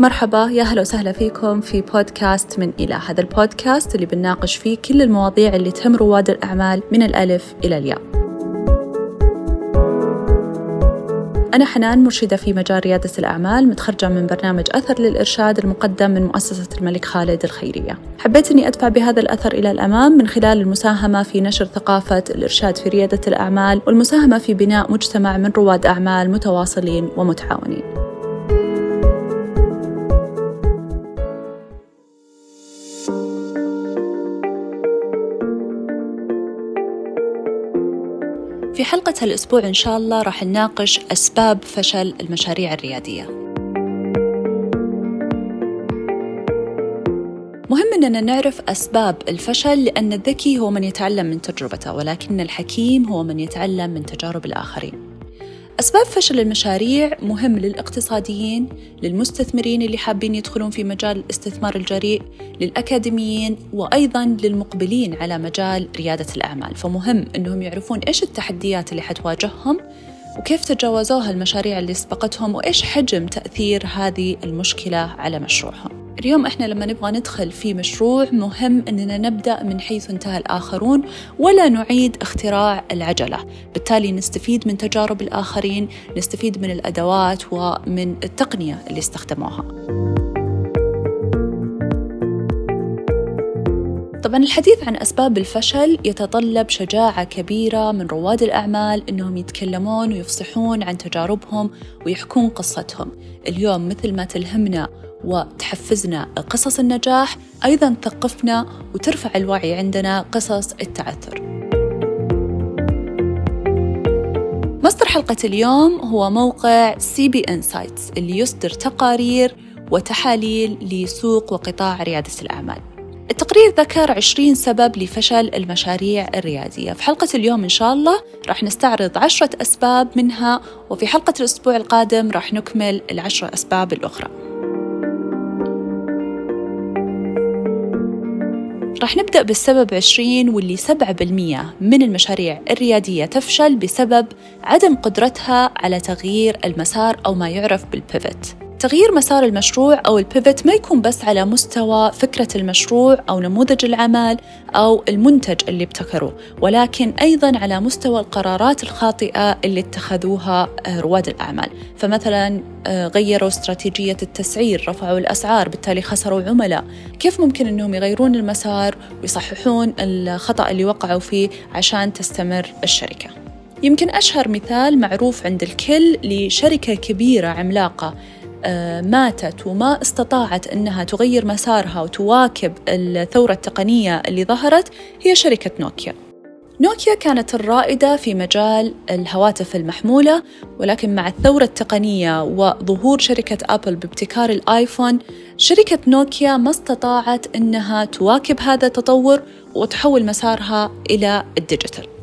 مرحبا يا هلا وسهلا فيكم في بودكاست من إلى هذا البودكاست اللي بنناقش فيه كل المواضيع اللي تهم رواد الأعمال من الألف إلى الياء. أنا حنان مرشدة في مجال ريادة الأعمال متخرجة من برنامج أثر للإرشاد المقدم من مؤسسة الملك خالد الخيرية. حبيت أني أدفع بهذا الأثر إلى الأمام من خلال المساهمة في نشر ثقافة الإرشاد في ريادة الأعمال والمساهمة في بناء مجتمع من رواد أعمال متواصلين ومتعاونين. حلقة هالأسبوع إن شاء الله راح نناقش أسباب فشل المشاريع الريادية. مهم أننا نعرف أسباب الفشل لأن الذكي هو من يتعلم من تجربته ولكن الحكيم هو من يتعلم من تجارب الآخرين. أسباب فشل المشاريع مهم للاقتصاديين للمستثمرين اللي حابين يدخلون في مجال الاستثمار الجريء للأكاديميين وأيضا للمقبلين على مجال ريادة الأعمال. فمهم أنهم يعرفون إيش التحديات اللي حتواجههم وكيف تجاوزوها المشاريع اللي سبقتهم وإيش حجم تأثير هذه المشكلة على مشروعهم اليوم إحنا لما نبغى ندخل في مشروع مهم إننا نبدأ من حيث انتهى الآخرون ولا نعيد اختراع العجلة، بالتالي نستفيد من تجارب الآخرين، نستفيد من الأدوات ومن التقنية اللي استخدموها. طبعا الحديث عن أسباب الفشل يتطلب شجاعة كبيرة من رواد الأعمال أنهم يتكلمون ويفصحون عن تجاربهم ويحكون قصتهم. اليوم مثل ما تلهمنا وتحفزنا قصص النجاح أيضا تثقفنا وترفع الوعي عندنا قصص التعثر. مصدر حلقة اليوم هو موقع CB Insights اللي يصدر تقارير وتحاليل لسوق وقطاع ريادة الأعمال. التقرير ذكر 20 سبب لفشل المشاريع الريادية. في حلقة اليوم إن شاء الله راح نستعرض عشرة أسباب منها وفي حلقة الأسبوع القادم راح نكمل العشرة أسباب الأخرى. راح نبدأ بالسبب 20 واللي 7% من المشاريع الريادية تفشل بسبب عدم قدرتها على تغيير المسار أو ما يعرف بالبيفت. تغيير مسار المشروع أو البيفت ما يكون بس على مستوى فكرة المشروع أو نموذج العمل أو المنتج اللي ابتكروه ولكن أيضا على مستوى القرارات الخاطئة اللي اتخذوها آه، رواد الأعمال. فمثلا آه، غيروا استراتيجية التسعير رفعوا الأسعار بالتالي خسروا عملاء. كيف ممكن أنهم يغيرون المسار ويصححون الخطأ اللي وقعوا فيه عشان تستمر الشركة؟ يمكن أشهر مثال معروف عند الكل لشركة كبيرة عملاقة ماتت وما استطاعت إنها تغير مسارها وتواكب الثورة التقنية اللي ظهرت هي شركة نوكيا. نوكيا كانت الرائدة في مجال الهواتف المحمولة ولكن مع الثورة التقنية وظهور شركة أبل بابتكار الآيفون شركة نوكيا ما استطاعت أنها تواكب هذا التطور وتحول مسارها إلى ال digital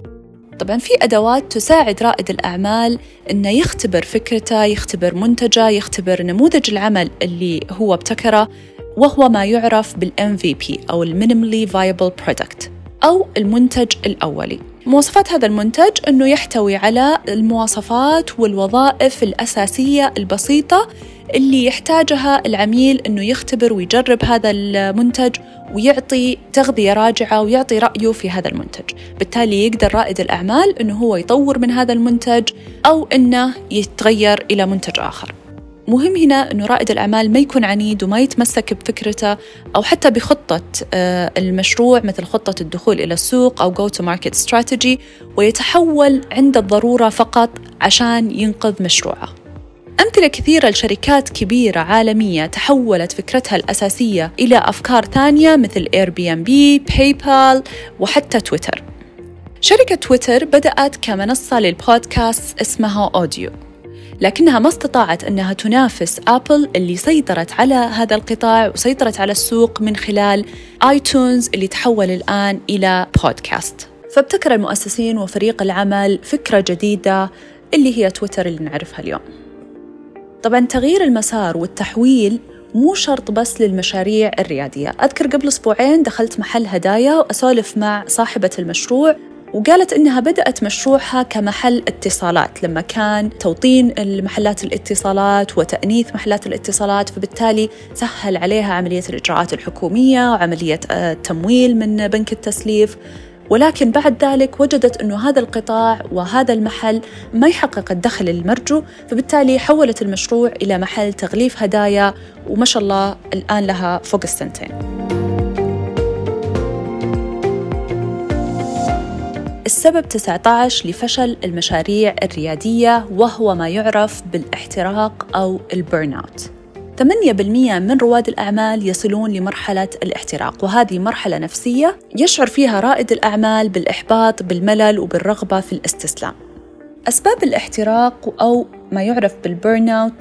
طبعا في أدوات تساعد رائد الأعمال أنه يختبر فكرته يختبر منتجه يختبر نموذج العمل اللي هو ابتكره وهو ما يعرف بال MVP أو ال Minimally Viable Product أو المنتج الأولي. مواصفات هذا المنتج أنه يحتوي على المواصفات والوظائف الأساسية البسيطة اللي يحتاجها العميل أنه يختبر ويجرب هذا المنتج ويعطي تغذية راجعة ويعطي رأيه في هذا المنتج. بالتالي يقدر رائد الأعمال أنه هو يطور من هذا المنتج أو أنه يتغير إلى منتج آخر. مهم هنا أنه رائد الأعمال ما يكون عنيد وما يتمسك بفكرته أو حتى بخطة آه، المشروع مثل خطة الدخول إلى السوق أو go to market strategy ويتحول عند الضرورة فقط عشان ينقذ مشروعه أمثلة كثيرة لشركات كبيرة عالمية تحولت فكرتها الأساسية إلى أفكار ثانية مثل Airbnb، PayPal وحتى تويتر. شركة تويتر بدأت كمنصة للبودكاست اسمها Odeo لكنها ما استطاعت أنها تنافس أبل اللي سيطرت على هذا القطاع وسيطرت على السوق من خلال آيتونز اللي تحول الآن إلى بودكاست فابتكر المؤسسين وفريق العمل فكرة جديدة اللي هي تويتر اللي نعرفها اليوم. طبعا تغيير المسار والتحويل مو شرط بس للمشاريع الريادية. أذكر قبل أسبوعين دخلت محل هدايا وأسولف مع صاحبة المشروع وقالت إنها بدأت مشروعها كمحل اتصالات لما كان توطين المحلات الاتصالات وتأنيث محلات الاتصالات فبالتالي سهل عليها عملية الإجراءات الحكومية وعملية التمويل آه، من بنك التسليف. ولكن بعد ذلك وجدت أنه هذا القطاع وهذا المحل ما يحقق الدخل المرجو فبالتالي حولت المشروع إلى محل تغليف هدايا وما شاء الله الآن لها فوق السنتين. السبب 19 لفشل المشاريع الريادية وهو ما يعرف بالاحتراق أو ال burn out 8% من رواد الأعمال يصلون لمرحلة الاحتراق وهذه مرحلة نفسية يشعر فيها رائد الأعمال بالإحباط بالملل وبالرغبة في الاستسلام. أسباب الاحتراق أو ما يعرف بال burn آه،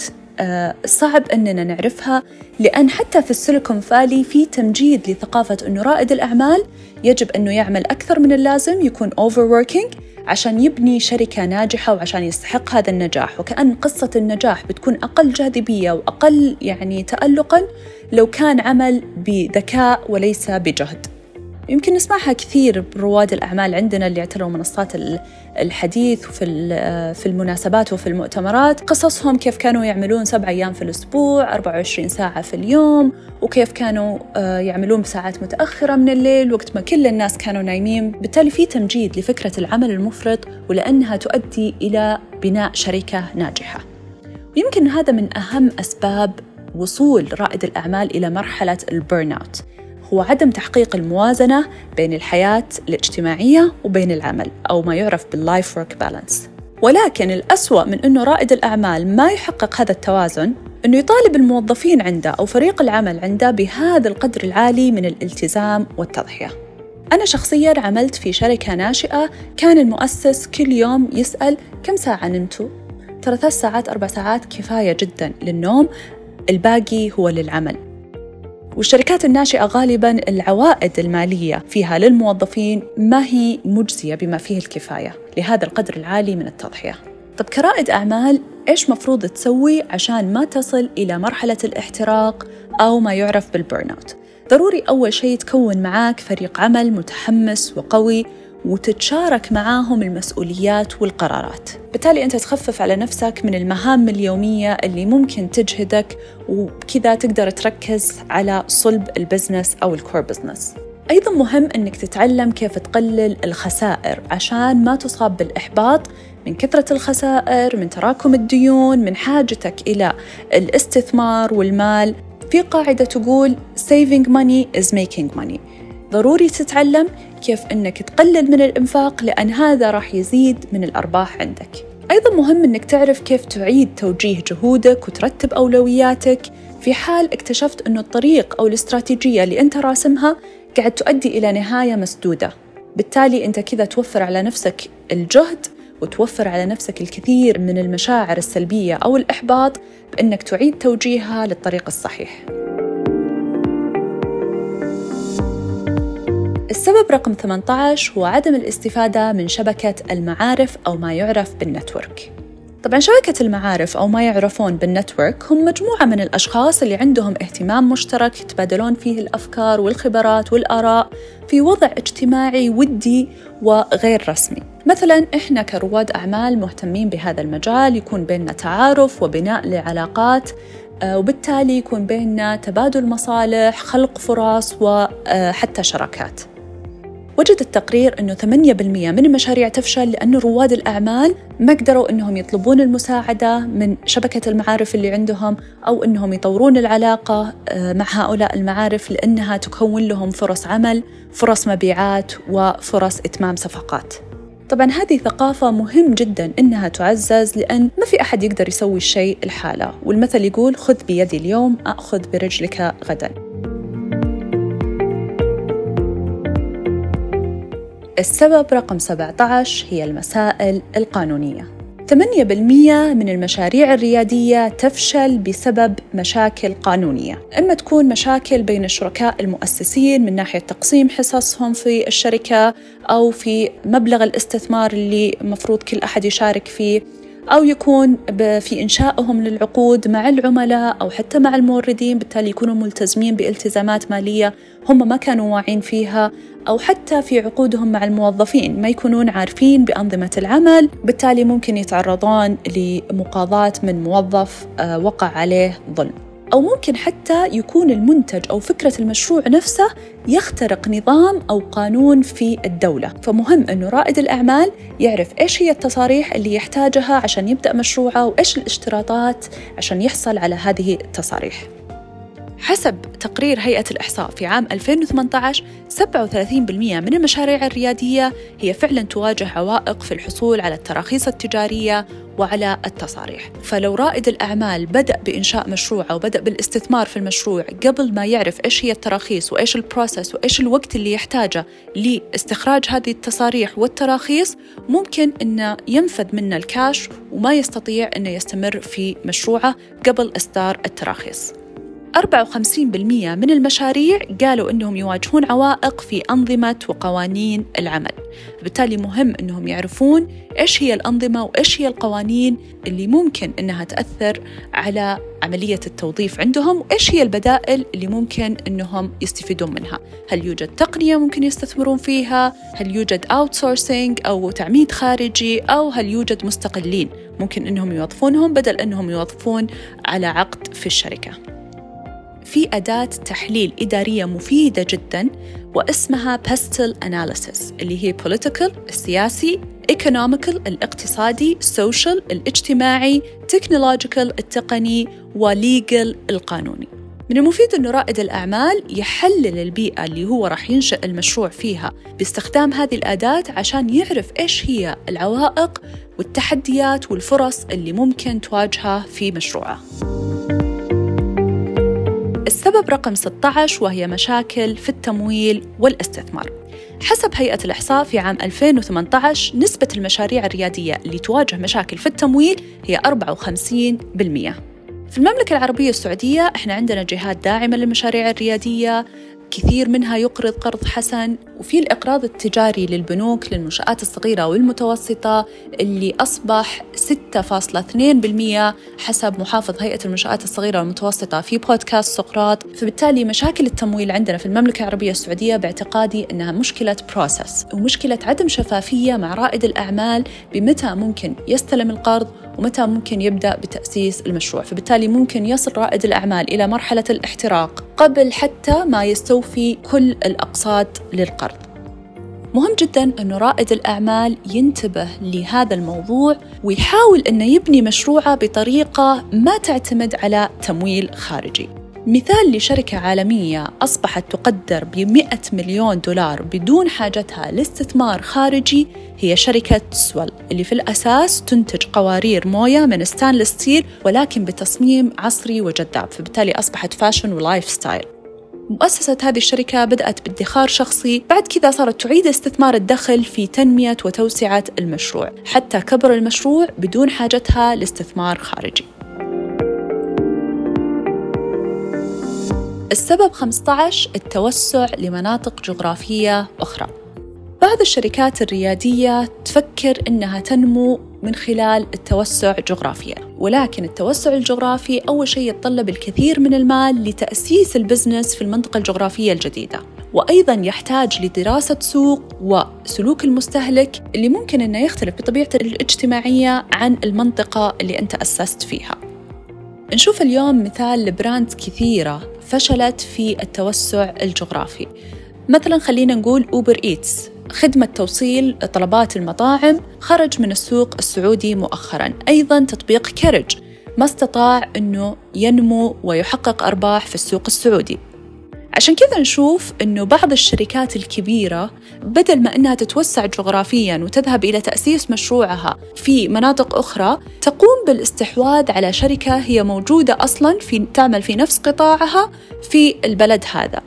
صعب أننا نعرفها لأن حتى في ال Silicon Valley في تمجيد لثقافة أنه رائد الأعمال يجب أنه يعمل أكثر من اللازم يكون overworking عشان يبني شركة ناجحة وعشان يستحق هذا النجاح. وكأن قصة النجاح بتكون أقل جاذبية وأقل يعني تألقا لو كان عمل بذكاء وليس بجهد. يمكن نسمعها كثير برواد الأعمال عندنا اللي يعتبروا منصات الحديث وفي في المناسبات وفي المؤتمرات. قصصهم كيف كانوا يعملون سبع أيام في الأسبوع 24 ساعة في اليوم وكيف كانوا آه، يعملون بساعات متأخرة من الليل وقت ما كل الناس كانوا نايمين. بالتالي في تمجيد لفكرة العمل المفرط ولأنها تؤدي إلى بناء شركة ناجحة. ويمكن هذا من أهم أسباب وصول رائد الأعمال إلى مرحلة ال burn out هو عدم تحقيق الموازنة بين الحياة الاجتماعية وبين العمل أو ما يعرف بال life work balance ولكن الأسوأ من أنه رائد الأعمال ما يحقق هذا التوازن أنه يطالب الموظفين عنده أو فريق العمل عنده بهذا القدر العالي من الالتزام والتضحية. أنا شخصياً عملت في شركة ناشئة كان المؤسس كل يوم يسأل كم ساعة نمتوا؟ ترى ثلاث ساعات أربع ساعات كفاية جداً للنوم الباقي هو للعمل. والشركات الناشئة غالبا العوائد المالية فيها للموظفين ما هي مجزية بما فيه الكفاية. لهذا القدر العالي من التضحية. طب كرائد أعمال إيش مفروض تسوي عشان ما تصل إلى مرحلة الاحتراق أو ما يعرف بال burn out ضروري أول شيء تكون معاك فريق عمل متحمس وقوي وتتشارك معاهم المسؤوليات والقرارات. بالتالي أنت تخفف على نفسك من المهام اليومية اللي ممكن تجهدك وبكذا تقدر تركز على صلب ال business أو ال core business أيضا مهم أنك تتعلم كيف تقلل الخسائر عشان ما تصاب بالإحباط من كثرة الخسائر من تراكم الديون من حاجتك إلى الاستثمار والمال. في قاعدة تقول saving money is making money. ضروري تتعلم كيف أنك تقلل من الإنفاق لأن هذا راح يزيد من الأرباح عندك. أيضا مهم أنك تعرف كيف تعيد توجيه جهودك وترتب أولوياتك. في حال اكتشفت أنه الطريق أو الاستراتيجية اللي أنت راسمها قاعد تؤدي إلى نهاية مسدودة. بالتالي أنت كذا توفر على نفسك الجهد وتوفر على نفسك الكثير من المشاعر السلبية أو الإحباط بأنك تعيد توجيهها للطريق الصحيح. السبب رقم 18 هو عدم الاستفادة من شبكة المعارف أو ما يعرف بال network. طبعا شبكة المعارف أو ما يعرفون بال network هم مجموعة من الأشخاص اللي عندهم اهتمام مشترك يتبادلون فيه الأفكار والخبرات والآراء في وضع اجتماعي ودي وغير رسمي. مثلا إحنا كرواد أعمال مهتمين بهذا المجال يكون بيننا تعارف وبناء لعلاقات آه، وبالتالي يكون بيننا تبادل مصالح خلق فرص وحتى شراكات. وجد التقرير أنه 8% من المشاريع تفشل لأن رواد الأعمال ما قدروا أنهم يطلبون المساعدة من شبكة المعارف اللي عندهم أو أنهم يطورون العلاقة آه، مع هؤلاء المعارف لأنها تكون لهم فرص عمل فرص مبيعات وفرص إتمام صفقات. طبعا هذه ثقافة مهم جدا إنها تعزز لأن ما في أحد يقدر يسوي الشيء الحالة. والمثل يقول خذ بيدي اليوم أخذ برجلك غدا. السبب رقم 17 هي المسائل القانونية. 8% من المشاريع الريادية تفشل بسبب مشاكل قانونية. إما تكون مشاكل بين الشركاء المؤسسين من ناحية تقسيم حصصهم في الشركة أو في مبلغ الاستثمار اللي مفروض كل أحد يشارك فيه. أو يكون في إنشائهم للعقود مع العملاء أو حتى مع الموردين بالتالي يكونوا ملتزمين بالتزامات مالية هم ما كانوا واعين فيها أو حتى في عقودهم مع الموظفين ما يكونون عارفين بأنظمة العمل بالتالي ممكن يتعرضون لمقاضاة من موظف آه، وقع عليه ظلم. أو ممكن حتى يكون المنتج أو فكرة المشروع نفسه يخترق نظام أو قانون في الدولة. فمهم أنه رائد الأعمال يعرف إيش هي التصاريح اللي يحتاجها عشان يبدأ مشروعه وإيش الاشتراطات عشان يحصل على هذه التصاريح. حسب تقرير هيئة الإحصاء في عام 2018 37% من المشاريع الريادية هي فعلا تواجه عوائق في الحصول على التراخيص التجارية وعلى التصاريح. فلو رائد الأعمال بدأ بإنشاء مشروع أو بدأ بالاستثمار في المشروع قبل ما يعرف إيش هي التراخيص وإيش البروسيس وإيش الوقت اللي يحتاجه لاستخراج هذه التصاريح والتراخيص ممكن أنه ينفذ منه الكاش وما يستطيع أنه يستمر في مشروعه قبل إصدار التراخيص. 54% من المشاريع قالوا أنهم يواجهون عوائق في أنظمة وقوانين العمل. بالتالي مهم أنهم يعرفون إيش هي الأنظمة وإيش هي القوانين اللي ممكن أنها تأثر على عملية التوظيف عندهم وإيش هي البدائل اللي ممكن أنهم يستفيدون منها. هل يوجد تقنية ممكن يستثمرون فيها؟ هل يوجد outsourcing أو تعميد خارجي؟ أو هل يوجد مستقلين ممكن أنهم يوظفونهم بدل أنهم يوظفون على عقد في الشركة؟ في أداة تحليل إدارية مفيدة جدا واسمها Pestle Analysis اللي هي Political السياسي Economical الاقتصادي Social الاجتماعي Technological التقني وليجل القانوني. من المفيد أنه رائد الأعمال يحلل البيئة اللي هو راح ينشئ المشروع فيها باستخدام هذه الأداة عشان يعرف إيش هي العوائق والتحديات والفرص اللي ممكن تواجهه في مشروعه. السبب رقم 16 وهي مشاكل في التمويل والاستثمار. حسب هيئة الإحصاء في عام 2018 نسبة المشاريع الريادية اللي تواجه مشاكل في التمويل هي 54% في المملكة العربية السعودية إحنا عندنا جهات داعمة للمشاريع الريادية. كثير منها يقرض قرض حسن وفي الإقراض التجاري للبنوك للمنشآت الصغيرة والمتوسطة اللي أصبح 6.2% حسب محافظ هيئة المنشآت الصغيرة والمتوسطة في بودكاست سقراط. فبالتالي مشاكل التمويل عندنا في المملكة العربية السعودية باعتقادي أنها مشكلة بروسس ومشكلة عدم شفافية مع رائد الأعمال بمتى ممكن يستلم القرض ومتى ممكن يبدأ بتأسيس المشروع. فبالتالي ممكن يصل رائد الأعمال إلى مرحلة الاحتراق. قبل حتى ما يستوفي كل الأقساط للقرض. مهم جدا أنه رائد الأعمال ينتبه لهذا الموضوع ويحاول أنه يبني مشروعه بطريقة ما تعتمد على تمويل خارجي. مثال لشركة عالمية أصبحت تقدر ب 100 مليون دولار بدون حاجتها لاستثمار خارجي هي شركة S'well اللي في الأساس تنتج قوارير موية من stainless steel ولكن بتصميم عصري وجذاب فبالتالي أصبحت fashion و lifestyle. مؤسسة هذه الشركة بدأت بادخار شخصي بعد كذا صارت تعيد استثمار الدخل في تنمية وتوسعة المشروع حتى كبر المشروع بدون حاجتها لاستثمار خارجي. السبب 15 التوسع لمناطق جغرافية أخرى. بعض الشركات الريادية تفكر أنها تنمو من خلال التوسع جغرافيا. ولكن التوسع الجغرافي أول شيء يتطلب الكثير من المال لتأسيس ال business في المنطقة الجغرافية الجديدة. وأيضا يحتاج لدراسة سوق وسلوك المستهلك اللي ممكن أنه يختلف بطبيعته الاجتماعية عن المنطقة اللي أنت أسست فيها. نشوف اليوم مثال ل brands كثيرة فشلت في التوسع الجغرافي. مثلا خلينا نقول أوبر إيتس خدمة توصيل طلبات المطاعم خرج من السوق السعودي مؤخرا. أيضا تطبيق كرج ما استطاع أنه ينمو ويحقق أرباح في السوق السعودي. عشان كذا نشوف أنه بعض الشركات الكبيرة بدل ما أنها تتوسع جغرافيا وتذهب إلى تأسيس مشروعها في مناطق أخرى تقوم بالاستحواذ على شركة هي موجودة أصلا في تعمل في نفس قطاعها في البلد هذا.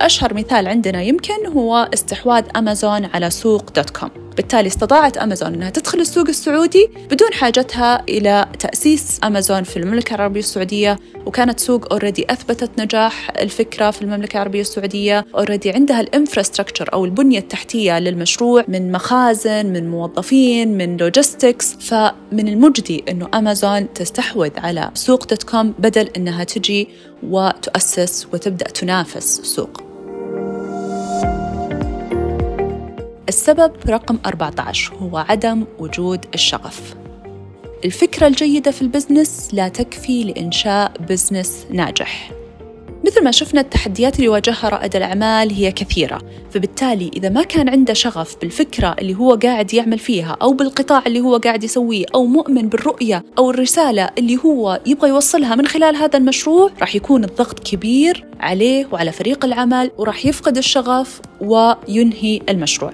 أشهر مثال عندنا يمكن هو استحواذ أمازون على سوق دوت كوم. بالتالي استطاعت أمازون أنها تدخل السوق السعودي بدون حاجتها إلى تأسيس أمازون في المملكة العربية السعودية وكانت سوق already أثبتت نجاح الفكرة في المملكة العربية السعودية already عندها ال infrastructure أو البنية التحتية للمشروع من مخازن من موظفين من logistics فمن المجدي أنه أمازون تستحوذ على سوق دوت كوم بدل أنها تجي وتؤسس وتبدأ تنافس سوق. السبب رقم 14 هو عدم وجود الشغف. الفكرة الجيدة في ال business لا تكفي لإنشاء business ناجح. مثل ما شفنا التحديات اللي واجهها رائد الأعمال هي كثيرة فبالتالي إذا ما كان عنده شغف بالفكرة اللي هو قاعد يعمل فيها أو بالقطاع اللي هو قاعد يسويه أو مؤمن بالرؤية أو الرسالة اللي هو يبغى يوصلها من خلال هذا المشروع راح يكون الضغط كبير عليه وعلى فريق العمل وراح يفقد الشغف وينهي المشروع.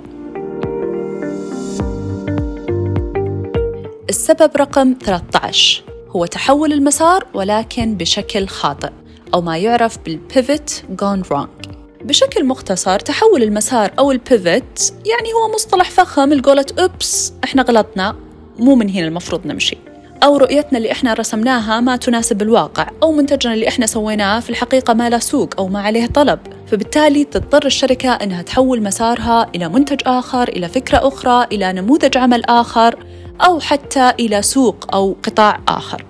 السبب رقم 13 هو تحول المسار ولكن بشكل خاطئ أو ما يعرف بال pivot gone wrong. بشكل مختصر تحول المسار أو ال pivot يعني هو مصطلح فخم لقولة oops إحنا غلطنا مو من هنا المفروض نمشي. أو رؤيتنا اللي إحنا رسمناها ما تناسب الواقع أو منتجنا اللي إحنا سويناه في الحقيقة ما له سوق أو ما عليه طلب. فبالتالي تضطر الشركة أنها تحول مسارها إلى منتج آخر إلى فكرة أخرى إلى نموذج عمل آخر. أو حتى إلى سوق أو قطاع آخر.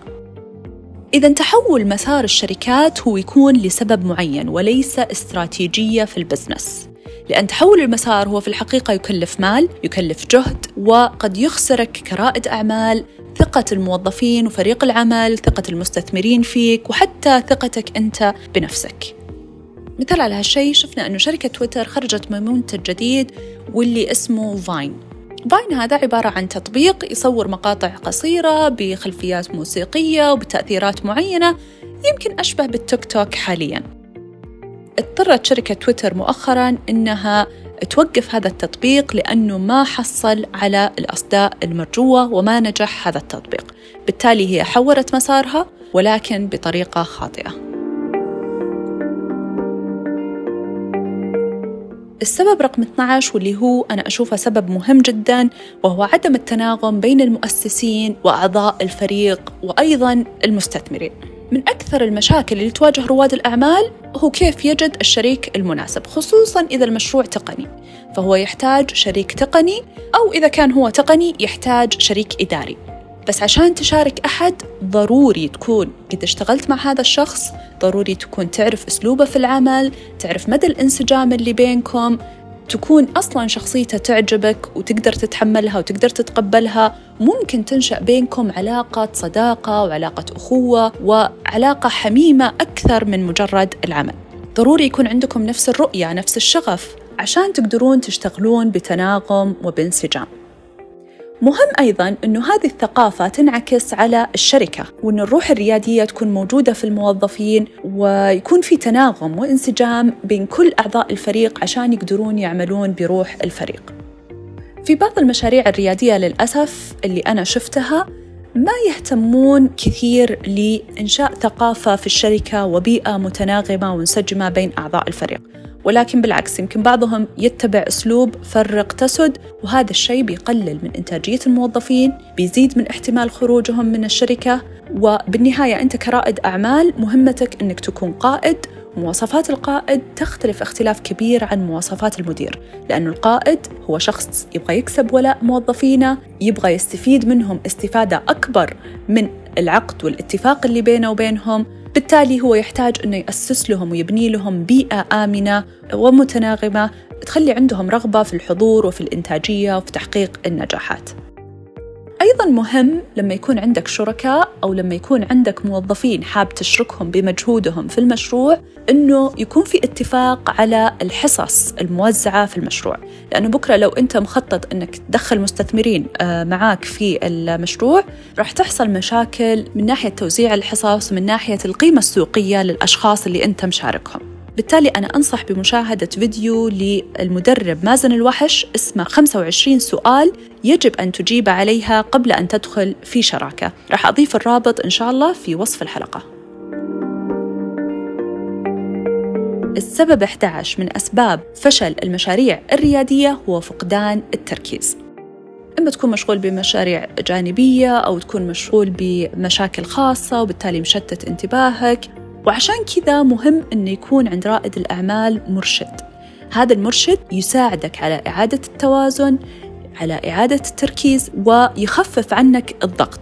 إذا تحول مسار الشركات هو يكون لسبب معين وليس استراتيجية في البزنس. لأن تحول المسار هو في الحقيقة يكلف مال يكلف جهد وقد يخسرك كرائد أعمال ثقة الموظفين وفريق العمل ثقة المستثمرين فيك وحتى ثقتك أنت بنفسك. مثال على هالشيء شفنا أنه شركة تويتر خرجت بمنتج جديد واللي اسمه Vine. Vine هذا عبارة عن تطبيق يصور مقاطع قصيرة بخلفيات موسيقية وبتأثيرات معينة يمكن أشبه بالتيك توك حالياً. اضطرت شركة تويتر مؤخراً إنها توقف هذا التطبيق لأنه ما حصل على الأصداء المرجوة وما نجح هذا التطبيق. بالتالي هي حورت مسارها ولكن بطريقة خاطئة. السبب رقم 12 واللي هو أنا أشوفه سبب مهم جدا وهو عدم التناغم بين المؤسسين وأعضاء الفريق وأيضا المستثمرين. من أكثر المشاكل اللي تواجه رواد الأعمال هو كيف يجد الشريك المناسب خصوصا إذا المشروع تقني. فهو يحتاج شريك تقني أو إذا كان هو تقني يحتاج شريك إداري. بس عشان تشارك أحد ضروري تكون قد اشتغلت مع هذا الشخص ضروري تكون تعرف أسلوبه في العمل تعرف مدى الانسجام اللي بينكم تكون أصلا شخصيته تعجبك وتقدر تتحملها وتقدر تتقبلها. ممكن تنشأ بينكم علاقة صداقة وعلاقة أخوة وعلاقة حميمة أكثر من مجرد العمل. ضروري يكون عندكم نفس الرؤية نفس الشغف عشان تقدرون تشتغلون بتناغم وبانسجام. مهم أيضا أنه هذه الثقافة تنعكس على الشركة وأن الروح الريادية تكون موجودة في الموظفين ويكون في تناغم وانسجام بين كل أعضاء الفريق عشان يقدرون يعملون بروح الفريق. في بعض المشاريع الريادية للأسف اللي أنا شفتها ما يهتمون كثير لإنشاء ثقافة في الشركة وبيئة متناغمة ومنسجمة بين أعضاء الفريق. ولكن بالعكس يمكن بعضهم يتبع أسلوب فرق تسد وهذا الشيء بيقلل من إنتاجية الموظفين بيزيد من احتمال خروجهم من الشركة وبالنهاية أنت كرائد أعمال مهمتك أنك تكون قائد مواصفات القائد تختلف اختلاف كبير عن مواصفات المدير لأن القائد هو شخص يبغى يكسب ولاء موظفينه يبغى يستفيد منهم استفادة أكبر من العقد والاتفاق اللي بينه وبينهم. بالتالي هو يحتاج أنه يأسس لهم ويبني لهم بيئة آمنة ومتناغمة تخلي عندهم رغبة في الحضور وفي الإنتاجية وفي تحقيق النجاحات. أيضا مهم لما يكون عندك شركاء أو لما يكون عندك موظفين حاب تشركهم بمجهودهم في المشروع أنه يكون في اتفاق على الحصص الموزعة في المشروع. لأنه بكرة لو أنت مخطط أنك تدخل مستثمرين آه، معاك في المشروع راح تحصل مشاكل من ناحية توزيع الحصص ومن ناحية القيمة السوقية للأشخاص اللي أنت مشاركهم. بالتالي أنا أنصح بمشاهدة فيديو للمدرب مازن الوحش اسمه 25 سؤال يجب أن تجيب عليها قبل أن تدخل في شراكة. راح أضيف الرابط إن شاء الله في وصف الحلقة. السبب 11 من أسباب فشل المشاريع الريادية هو فقدان التركيز. إما تكون مشغول بمشاريع جانبية أو تكون مشغول بمشاكل خاصة وبالتالي مشتت انتباهك وعشان كذا مهم أنه يكون عند رائد الأعمال مرشد. هذا المرشد يساعدك على إعادة التوازن على إعادة التركيز ويخفف عنك الضغط.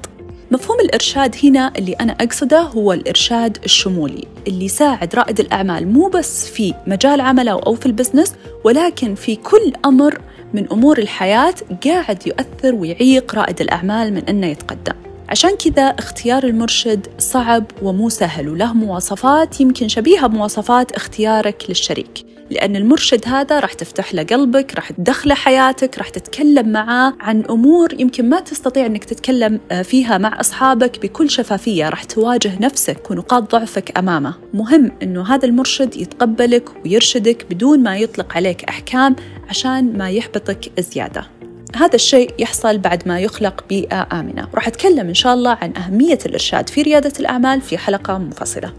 مفهوم الإرشاد هنا اللي أنا أقصده هو الإرشاد الشمولي اللي يساعد رائد الأعمال مو بس في مجال عمله أو في البزنس ولكن في كل أمر من أمور الحياة قاعد يؤثر ويعيق رائد الأعمال من أنه يتقدم. عشان كذا اختيار المرشد صعب ومو سهل وله مواصفات يمكن شبيهة بمواصفات اختيارك للشريك. لأن المرشد هذا راح تفتح له قلبك راح تدخله حياتك راح تتكلم معاه عن أمور يمكن ما تستطيع أنك تتكلم آه، فيها مع أصحابك بكل شفافية. راح تواجه نفسك ونقاط ضعفك أمامه. مهم أنه هذا المرشد يتقبلك ويرشدك بدون ما يطلق عليك أحكام عشان ما يحبطك زيادة. هذا الشيء يحصل بعد ما يخلق بيئة آمنة. راح أتكلم إن شاء الله عن أهمية الإرشاد في ريادة الأعمال في حلقة منفصلة.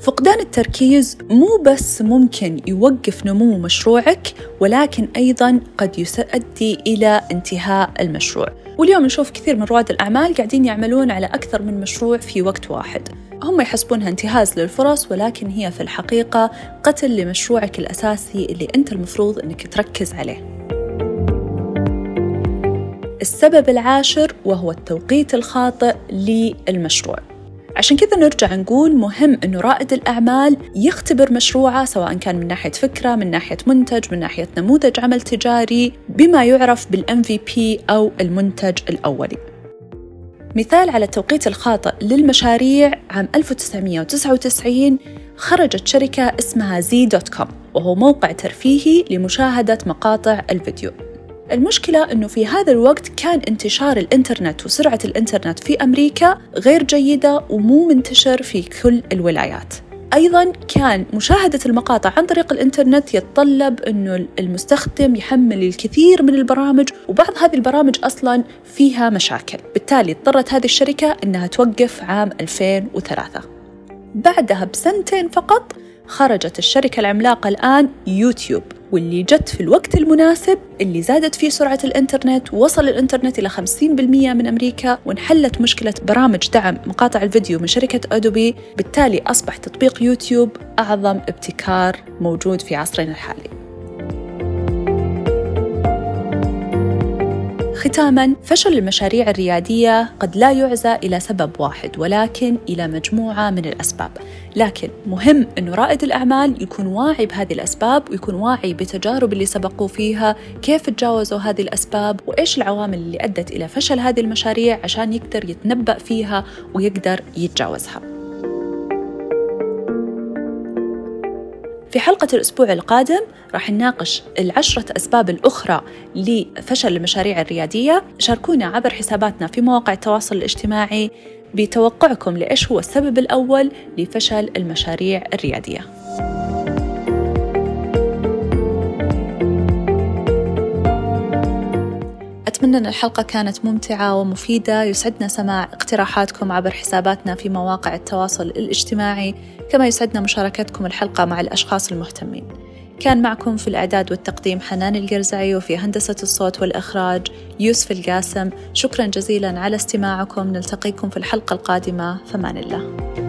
فقدان التركيز مو بس ممكن يوقف نمو مشروعك ولكن أيضا قد يؤدي إلى انتهاء المشروع. واليوم نشوف كثير من رواد الأعمال قاعدين يعملون على أكثر من مشروع في وقت واحد. هم يحسبونها انتهاز للفرص ولكن هي في الحقيقة قتل لمشروعك الأساسي اللي أنت المفروض أنك تركز عليه. السبب العاشر وهو التوقيت الخاطئ للمشروع. عشان كذا نرجع نقول مهم أنه رائد الأعمال يختبر مشروعه سواء كان من ناحية فكرة من ناحية منتج من ناحية نموذج عمل تجاري بما يعرف بالام MVP أو المنتج الأولي. مثال على التوقيت الخاطئ للمشاريع عام 1999 خرجت شركة اسمها زي دوت كوم وهو موقع ترفيهي لمشاهدة مقاطع الفيديو. المشكلة أنه في هذا الوقت كان انتشار الإنترنت وسرعة الإنترنت في أمريكا غير جيدة ومو منتشر في كل الولايات. أيضا كان مشاهدة المقاطع عن طريق الإنترنت يتطلب أنه المستخدم يحمل الكثير من البرامج وبعض هذه البرامج أصلا فيها مشاكل. بالتالي اضطرت هذه الشركة أنها توقف عام 2003 بعدها بسنتين فقط خرجت الشركة العملاقة الآن يوتيوب واللي جت في الوقت المناسب اللي زادت فيه سرعة الإنترنت ووصل الإنترنت إلى 50% من أمريكا وانحلت مشكلة برامج دعم مقاطع الفيديو من شركة أدوبي. بالتالي أصبح تطبيق يوتيوب أعظم ابتكار موجود في عصرنا الحالي. ختاما فشل المشاريع الريادية قد لا يعزى إلى سبب واحد ولكن إلى مجموعة من الأسباب. لكن مهم انه رائد الأعمال يكون واعي بهذه الأسباب ويكون واعي بتجارب اللي سبقوا فيها كيف تجاوزوا هذه الأسباب وإيش العوامل اللي أدت إلى فشل هذه المشاريع عشان يقدر يتنبأ فيها ويقدر يتجاوزها. في حلقة الأسبوع القادم راح نناقش العشرة أسباب الأخرى لفشل المشاريع الريادية. شاركونا عبر حساباتنا في مواقع التواصل الاجتماعي بتوقعكم لإيش هو السبب الأول لفشل المشاريع الريادية. أتمنى أن الحلقة كانت ممتعة ومفيدة يسعدنا سماع اقتراحاتكم عبر حساباتنا في مواقع التواصل الاجتماعي كما يسعدنا مشاركتكم الحلقة مع الأشخاص المهتمين. كان معكم في الإعداد والتقديم حنان القرزعي وفي هندسة الصوت والإخراج يوسف القاسم. شكرا جزيلا على استماعكم. نلتقيكم في الحلقة القادمة. فمان الله.